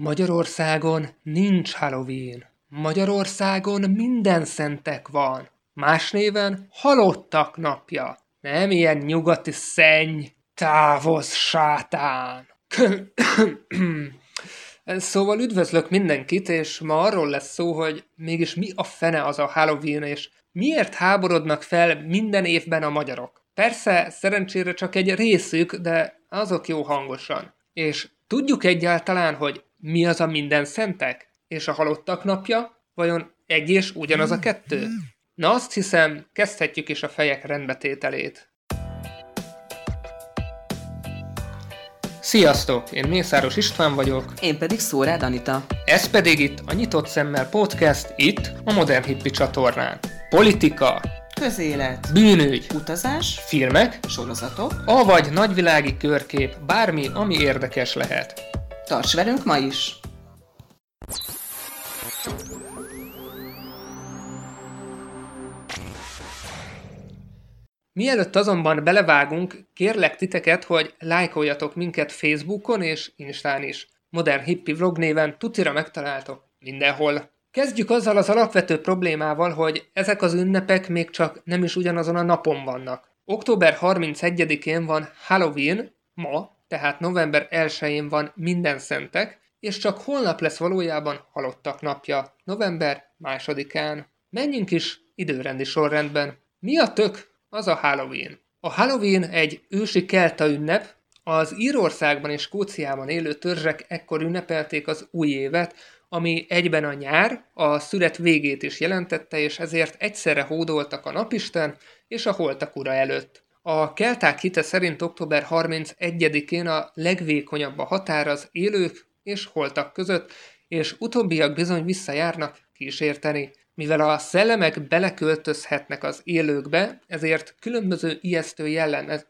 Magyarországon nincs Halloween. Magyarországon minden szentek van. Más néven halottak napja. Nem ilyen nyugati szenny. Távozz, sátán! szóval üdvözlök mindenkit, és ma arról lesz szó, hogy mégis mi a fene az a Halloween, és miért háborodnak fel minden évben a magyarok. Persze, szerencsére csak egy részük, de azok jó hangosan. És tudjuk egyáltalán, hogy mi az a minden szentek? És a halottak napja? Vajon egy és ugyanaz a kettő? Na azt hiszem, kezdhetjük is a fejek rendbetételét. Sziasztok! Én Mészáros István vagyok. Én pedig Szórád Anita. Ez pedig itt a Nyitott Szemmel Podcast, itt a Modern Hippi csatornán. Politika, Közélet, bűnügy, utazás, filmek, sorozatok. avagy nagyvilági körkép, bármi, ami érdekes lehet. Tarts velünk ma is! Mielőtt azonban belevágunk, kérlek titeket, hogy lájkoljatok minket Facebookon és Instán is. Modern Hippie Vlog néven tutira megtaláltok mindenhol. Kezdjük azzal az alapvető problémával, hogy ezek az ünnepek még csak nem is ugyanazon a napon vannak. Október 31-én van Halloween, ma, tehát november 1-én van minden szentek, és csak holnap lesz valójában halottak napja, november 2-án. Menjünk is időrendi sorrendben. Mi a tök az a Halloween? A Halloween egy ősi kelta ünnep, az Írországban és Skóciában élő törzsek ekkor ünnepelték az új évet, ami egyben a nyár, a szület végét is jelentette, és ezért egyszerre hódoltak a napisten és a holtak ura előtt. A kelták hite szerint október 31-én a legvékonyabb a határ az élők és holtak között, és utóbbiak bizony visszajárnak kísérteni. Mivel a szellemek beleköltözhetnek az élőkbe, ezért különböző ijesztő jellemet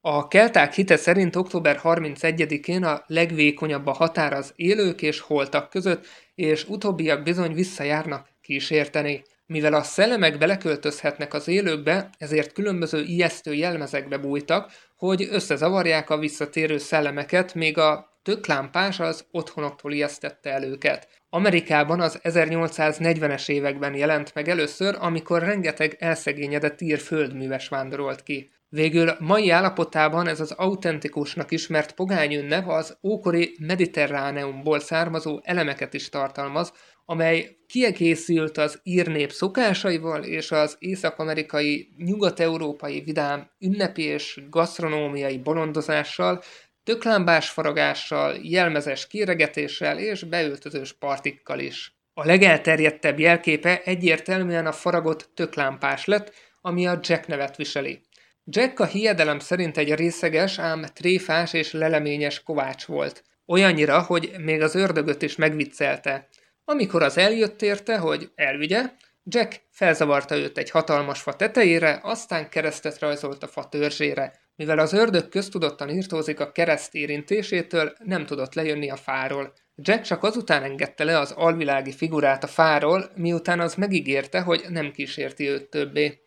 a kelták hite szerint október 31-én a legvékonyabb a határ az élők és holtak között, és utóbbiak bizony visszajárnak kísérteni. Mivel a szellemek beleköltözhetnek az élőkbe, ezért különböző ijesztő jelmezekbe bújtak, hogy összezavarják a visszatérő szellemeket, még a töklámpás az otthonoktól ijesztette el őket. Amerikában az 1840-es években jelent meg először, amikor rengeteg elszegényedett ír földműves vándorolt ki. Végül mai állapotában ez az autentikusnak ismert pogány ünnep az ókori mediterráneumból származó elemeket is tartalmaz, amely kiegészült az ír szokásaival és az észak-amerikai, nyugat-európai vidám ünnepi és gasztronómiai bolondozással, töklámbás faragással, jelmezes kéregetéssel és beöltözős partikkal is. A legelterjedtebb jelképe egyértelműen a faragott töklámpás lett, ami a Jack nevet viseli. Jack a hiedelem szerint egy részeges, ám tréfás és leleményes kovács volt. Olyannyira, hogy még az ördögöt is megviccelte. Amikor az eljött érte, hogy elvigye, Jack felzavarta őt egy hatalmas fa tetejére, aztán keresztet rajzolt a fa törzsére. Mivel az ördög köztudottan írtózik a kereszt érintésétől, nem tudott lejönni a fáról. Jack csak azután engedte le az alvilági figurát a fáról, miután az megígérte, hogy nem kísérti őt többé.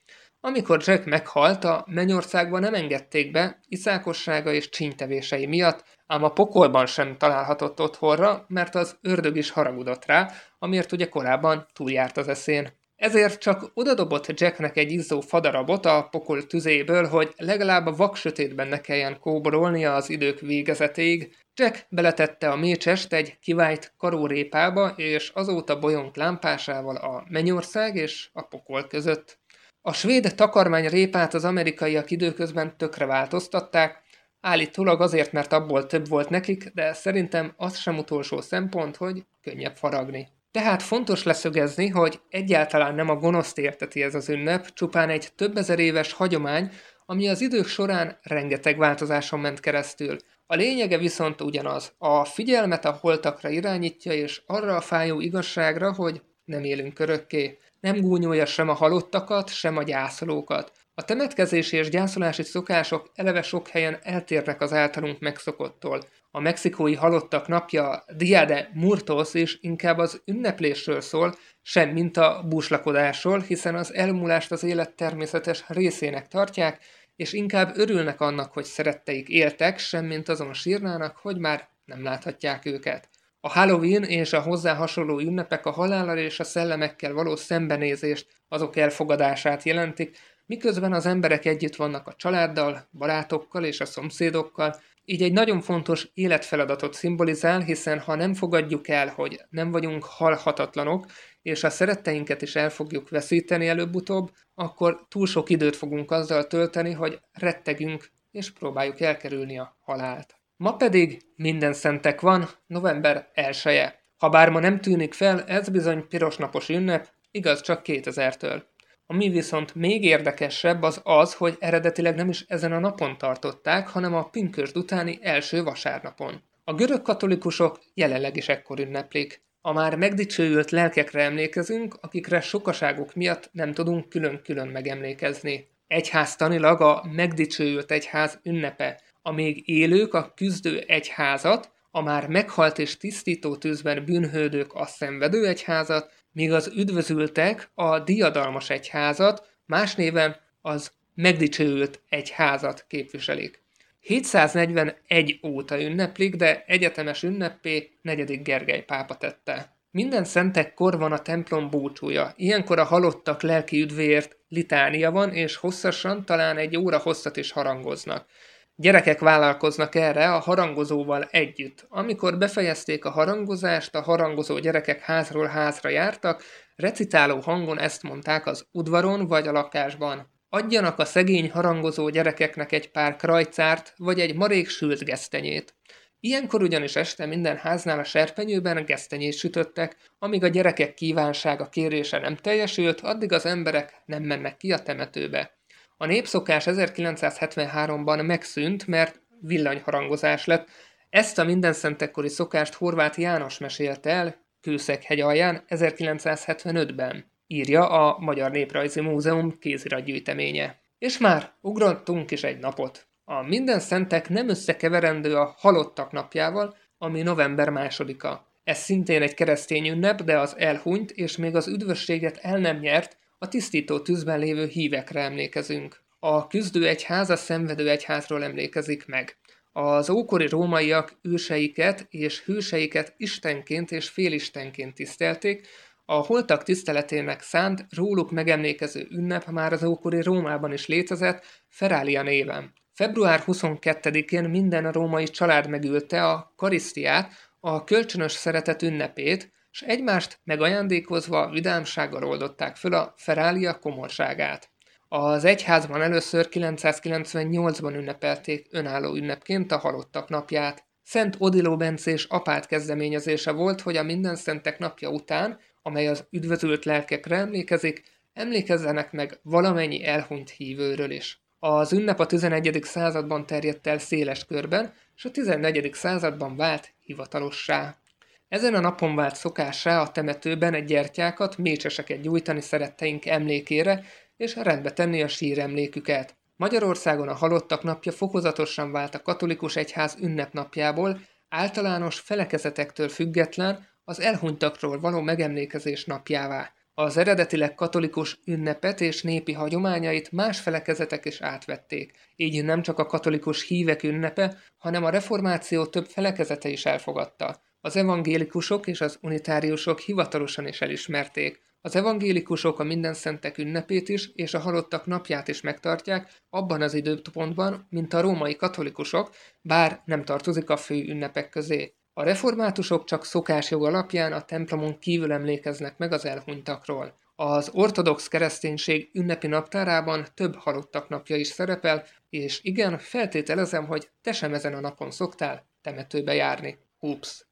Amikor Jack meghalt, a mennyországban nem engedték be iszákossága és csínytevései miatt, ám a pokolban sem találhatott otthonra, mert az ördög is haragudott rá, amiért ugye korábban túljárt az eszén. Ezért csak odadobott Jacknek egy izzó fadarabot a pokol tüzéből, hogy legalább a vaksötétben ne kelljen kóborolnia az idők végezetéig. Jack beletette a mécsest egy kivájt karórépába, és azóta bolyong lámpásával a mennyország és a pokol között. A svéd takarmány répát az amerikaiak időközben tökre változtatták, állítólag azért, mert abból több volt nekik, de szerintem az sem utolsó szempont, hogy könnyebb faragni. Tehát fontos leszögezni, hogy egyáltalán nem a gonoszt érteti ez az ünnep, csupán egy több ezer éves hagyomány, ami az idők során rengeteg változáson ment keresztül. A lényege viszont ugyanaz. A figyelmet a holtakra irányítja, és arra a fájó igazságra, hogy nem élünk örökké. Nem gúnyolja sem a halottakat, sem a gyászolókat. A temetkezési és gyászolási szokások eleve sok helyen eltérnek az általunk megszokottól. A mexikói halottak napja Dia de Murtos is inkább az ünneplésről szól, sem mint a búslakodásról, hiszen az elmúlást az élet természetes részének tartják, és inkább örülnek annak, hogy szeretteik éltek, sem mint azon sírnának, hogy már nem láthatják őket. A Halloween és a hozzá hasonló ünnepek a halállal és a szellemekkel való szembenézést, azok elfogadását jelentik, miközben az emberek együtt vannak a családdal, barátokkal és a szomszédokkal, így egy nagyon fontos életfeladatot szimbolizál, hiszen ha nem fogadjuk el, hogy nem vagyunk halhatatlanok, és a szeretteinket is el fogjuk veszíteni előbb-utóbb, akkor túl sok időt fogunk azzal tölteni, hogy rettegünk és próbáljuk elkerülni a halált. Ma pedig minden szentek van, november 1 -e. Ha bár ma nem tűnik fel, ez bizony piros napos ünnep, igaz csak 2000-től. Ami viszont még érdekesebb az az, hogy eredetileg nem is ezen a napon tartották, hanem a pünkösd utáni első vasárnapon. A görög katolikusok jelenleg is ekkor ünneplik. A már megdicsőült lelkekre emlékezünk, akikre sokaságuk miatt nem tudunk külön-külön megemlékezni. Egyháztanilag a megdicsőült egyház ünnepe, a még élők a küzdő egyházat, a már meghalt és tisztító tűzben bűnhődők a szenvedő egyházat, míg az üdvözültek a diadalmas egyházat, más néven az megdicsőült egyházat képviselik. 741 óta ünneplik, de egyetemes ünnepé negyedik Gergely pápa tette. Minden szentekkor van a templom búcsúja. Ilyenkor a halottak lelki üdvéért litánia van, és hosszasan, talán egy óra hosszat is harangoznak. Gyerekek vállalkoznak erre a harangozóval együtt. Amikor befejezték a harangozást, a harangozó gyerekek házról házra jártak, recitáló hangon ezt mondták az udvaron vagy a lakásban. Adjanak a szegény harangozó gyerekeknek egy pár krajcárt, vagy egy marék sült gesztenyét. Ilyenkor ugyanis este minden háznál a serpenyőben gesztenyét sütöttek, amíg a gyerekek kívánsága kérése nem teljesült, addig az emberek nem mennek ki a temetőbe. A népszokás 1973-ban megszűnt, mert villanyharangozás lett. Ezt a mindenszentekkori szokást Horváth János mesélte el Kőszeghegy alján 1975-ben, írja a Magyar Néprajzi Múzeum kéziratgyűjteménye. És már ugrottunk is egy napot. A minden szentek nem összekeverendő a halottak napjával, ami november másodika. Ez szintén egy keresztény ünnep, de az elhunyt és még az üdvösséget el nem nyert, a tisztító tűzben lévő hívekre emlékezünk. A küzdő egyház a szenvedő egyházról emlékezik meg. Az ókori rómaiak őseiket és hőseiket istenként és félistenként tisztelték, a holtak tiszteletének szánt, róluk megemlékező ünnep már az ókori Rómában is létezett, Ferália néven. Február 22-én minden római család megülte a karisztiát, a kölcsönös szeretet ünnepét, és egymást megajándékozva vidámsággal oldották föl a Ferália komorságát. Az egyházban először 998-ban ünnepelték önálló ünnepként a halottak napját. Szent Odiló Bencés apát kezdeményezése volt, hogy a minden szentek napja után, amely az üdvözült lelkekre emlékezik, emlékezzenek meg valamennyi elhunyt hívőről is. Az ünnep a 11. században terjedt el széles körben, és a 14. században vált hivatalossá. Ezen a napon vált szokássá a temetőben egy gyertyákat, mécseseket gyújtani szeretteink emlékére, és rendbe tenni a síremléküket. Magyarországon a halottak napja fokozatosan vált a katolikus egyház ünnepnapjából, általános felekezetektől független, az elhunytakról való megemlékezés napjává. Az eredetileg katolikus ünnepet és népi hagyományait más felekezetek is átvették, így nem csak a katolikus hívek ünnepe, hanem a reformáció több felekezete is elfogadta. Az evangélikusok és az unitáriusok hivatalosan is elismerték. Az evangélikusok a minden szentek ünnepét is és a halottak napját is megtartják abban az időpontban, mint a római katolikusok, bár nem tartozik a fő ünnepek közé. A reformátusok csak szokásjog alapján a templomon kívül emlékeznek meg az elhunytakról. Az ortodox kereszténység ünnepi naptárában több halottak napja is szerepel, és igen, feltételezem, hogy te sem ezen a napon szoktál temetőbe járni. Ups!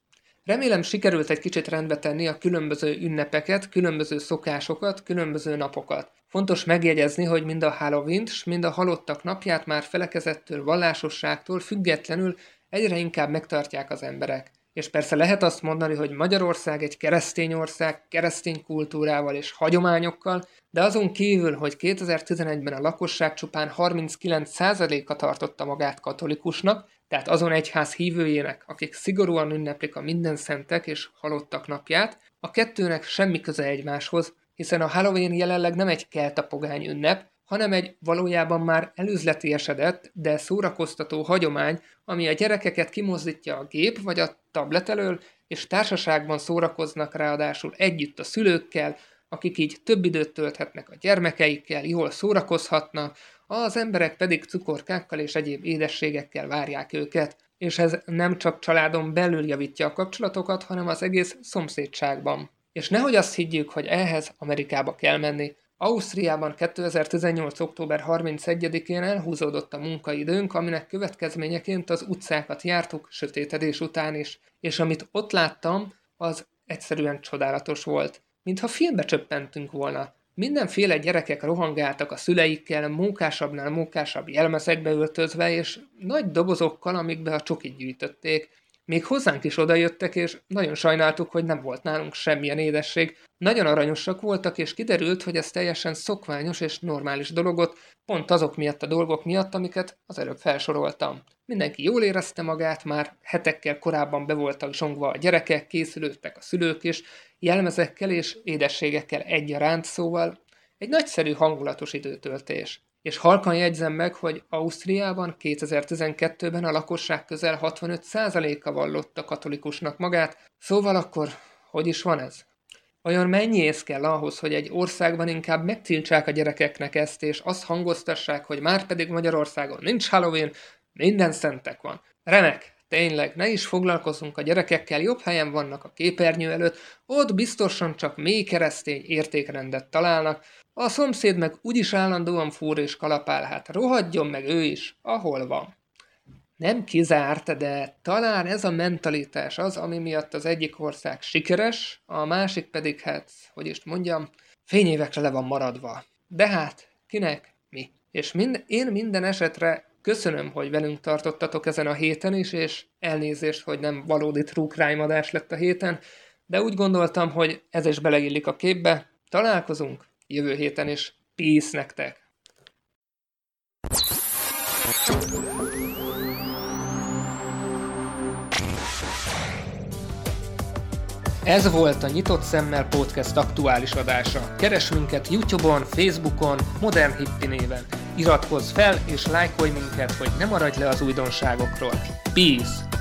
Remélem sikerült egy kicsit rendbe tenni a különböző ünnepeket, különböző szokásokat, különböző napokat. Fontos megjegyezni, hogy mind a halloween mind a halottak napját már felekezettől, vallásosságtól függetlenül egyre inkább megtartják az emberek. És persze lehet azt mondani, hogy Magyarország egy keresztény ország, keresztény kultúrával és hagyományokkal, de azon kívül, hogy 2011-ben a lakosság csupán 39%-a tartotta magát katolikusnak, tehát azon egyház hívőjének, akik szigorúan ünneplik a minden szentek és halottak napját, a kettőnek semmi köze egymáshoz, hiszen a Halloween jelenleg nem egy keltapogány ünnep, hanem egy valójában már előzleti esedett, de szórakoztató hagyomány, ami a gyerekeket kimozdítja a gép vagy a tablet elől, és társaságban szórakoznak ráadásul együtt a szülőkkel, akik így több időt tölthetnek a gyermekeikkel, jól szórakozhatnak, az emberek pedig cukorkákkal és egyéb édességekkel várják őket, és ez nem csak családon belül javítja a kapcsolatokat, hanem az egész szomszédságban. És nehogy azt higgyük, hogy ehhez Amerikába kell menni. Ausztriában 2018. október 31-én elhúzódott a munkaidőnk, aminek következményeként az utcákat jártuk sötétedés után is, és amit ott láttam, az egyszerűen csodálatos volt. Mintha filmbe csöppentünk volna. Mindenféle gyerekek rohangáltak a szüleikkel, mókásabbnál mókásabb jelmezekbe öltözve, és nagy dobozokkal, amikbe a csokit gyűjtötték. Még hozzánk is odajöttek, és nagyon sajnáltuk, hogy nem volt nálunk semmilyen édesség. Nagyon aranyosak voltak, és kiderült, hogy ez teljesen szokványos és normális dologot, pont azok miatt a dolgok miatt, amiket az előbb felsoroltam. Mindenki jól érezte magát, már hetekkel korábban be voltak zsongva a gyerekek, készülődtek a szülők is, jelmezekkel és édességekkel egyaránt, szóval egy nagyszerű hangulatos időtöltés. És halkan jegyzem meg, hogy Ausztriában 2012-ben a lakosság közel 65%-a vallotta katolikusnak magát, szóval akkor hogy is van ez? Olyan mennyi ész kell ahhoz, hogy egy országban inkább megtiltsák a gyerekeknek ezt, és azt hangoztassák, hogy már pedig Magyarországon nincs Halloween, minden szentek van. Remek, Tényleg, ne is foglalkozunk a gyerekekkel, jobb helyen vannak a képernyő előtt, ott biztosan csak mély keresztény értékrendet találnak, a szomszéd meg úgyis állandóan fúr és kalapál, hát rohadjon meg ő is, ahol van. Nem kizárt, de talán ez a mentalitás az, ami miatt az egyik ország sikeres, a másik pedig, hát, hogy is mondjam, fényévekre le van maradva. De hát, kinek? Mi? És mind, én minden esetre Köszönöm, hogy velünk tartottatok ezen a héten is, és elnézést, hogy nem valódi true crime adás lett a héten, de úgy gondoltam, hogy ez is beleillik a képbe. Találkozunk jövő héten is. Peace nektek! Ez volt a Nyitott Szemmel Podcast aktuális adása. Keres minket Youtube-on, Facebookon, Modern Hippi néven. Iratkozz fel és lájkolj minket, hogy ne maradj le az újdonságokról. Peace!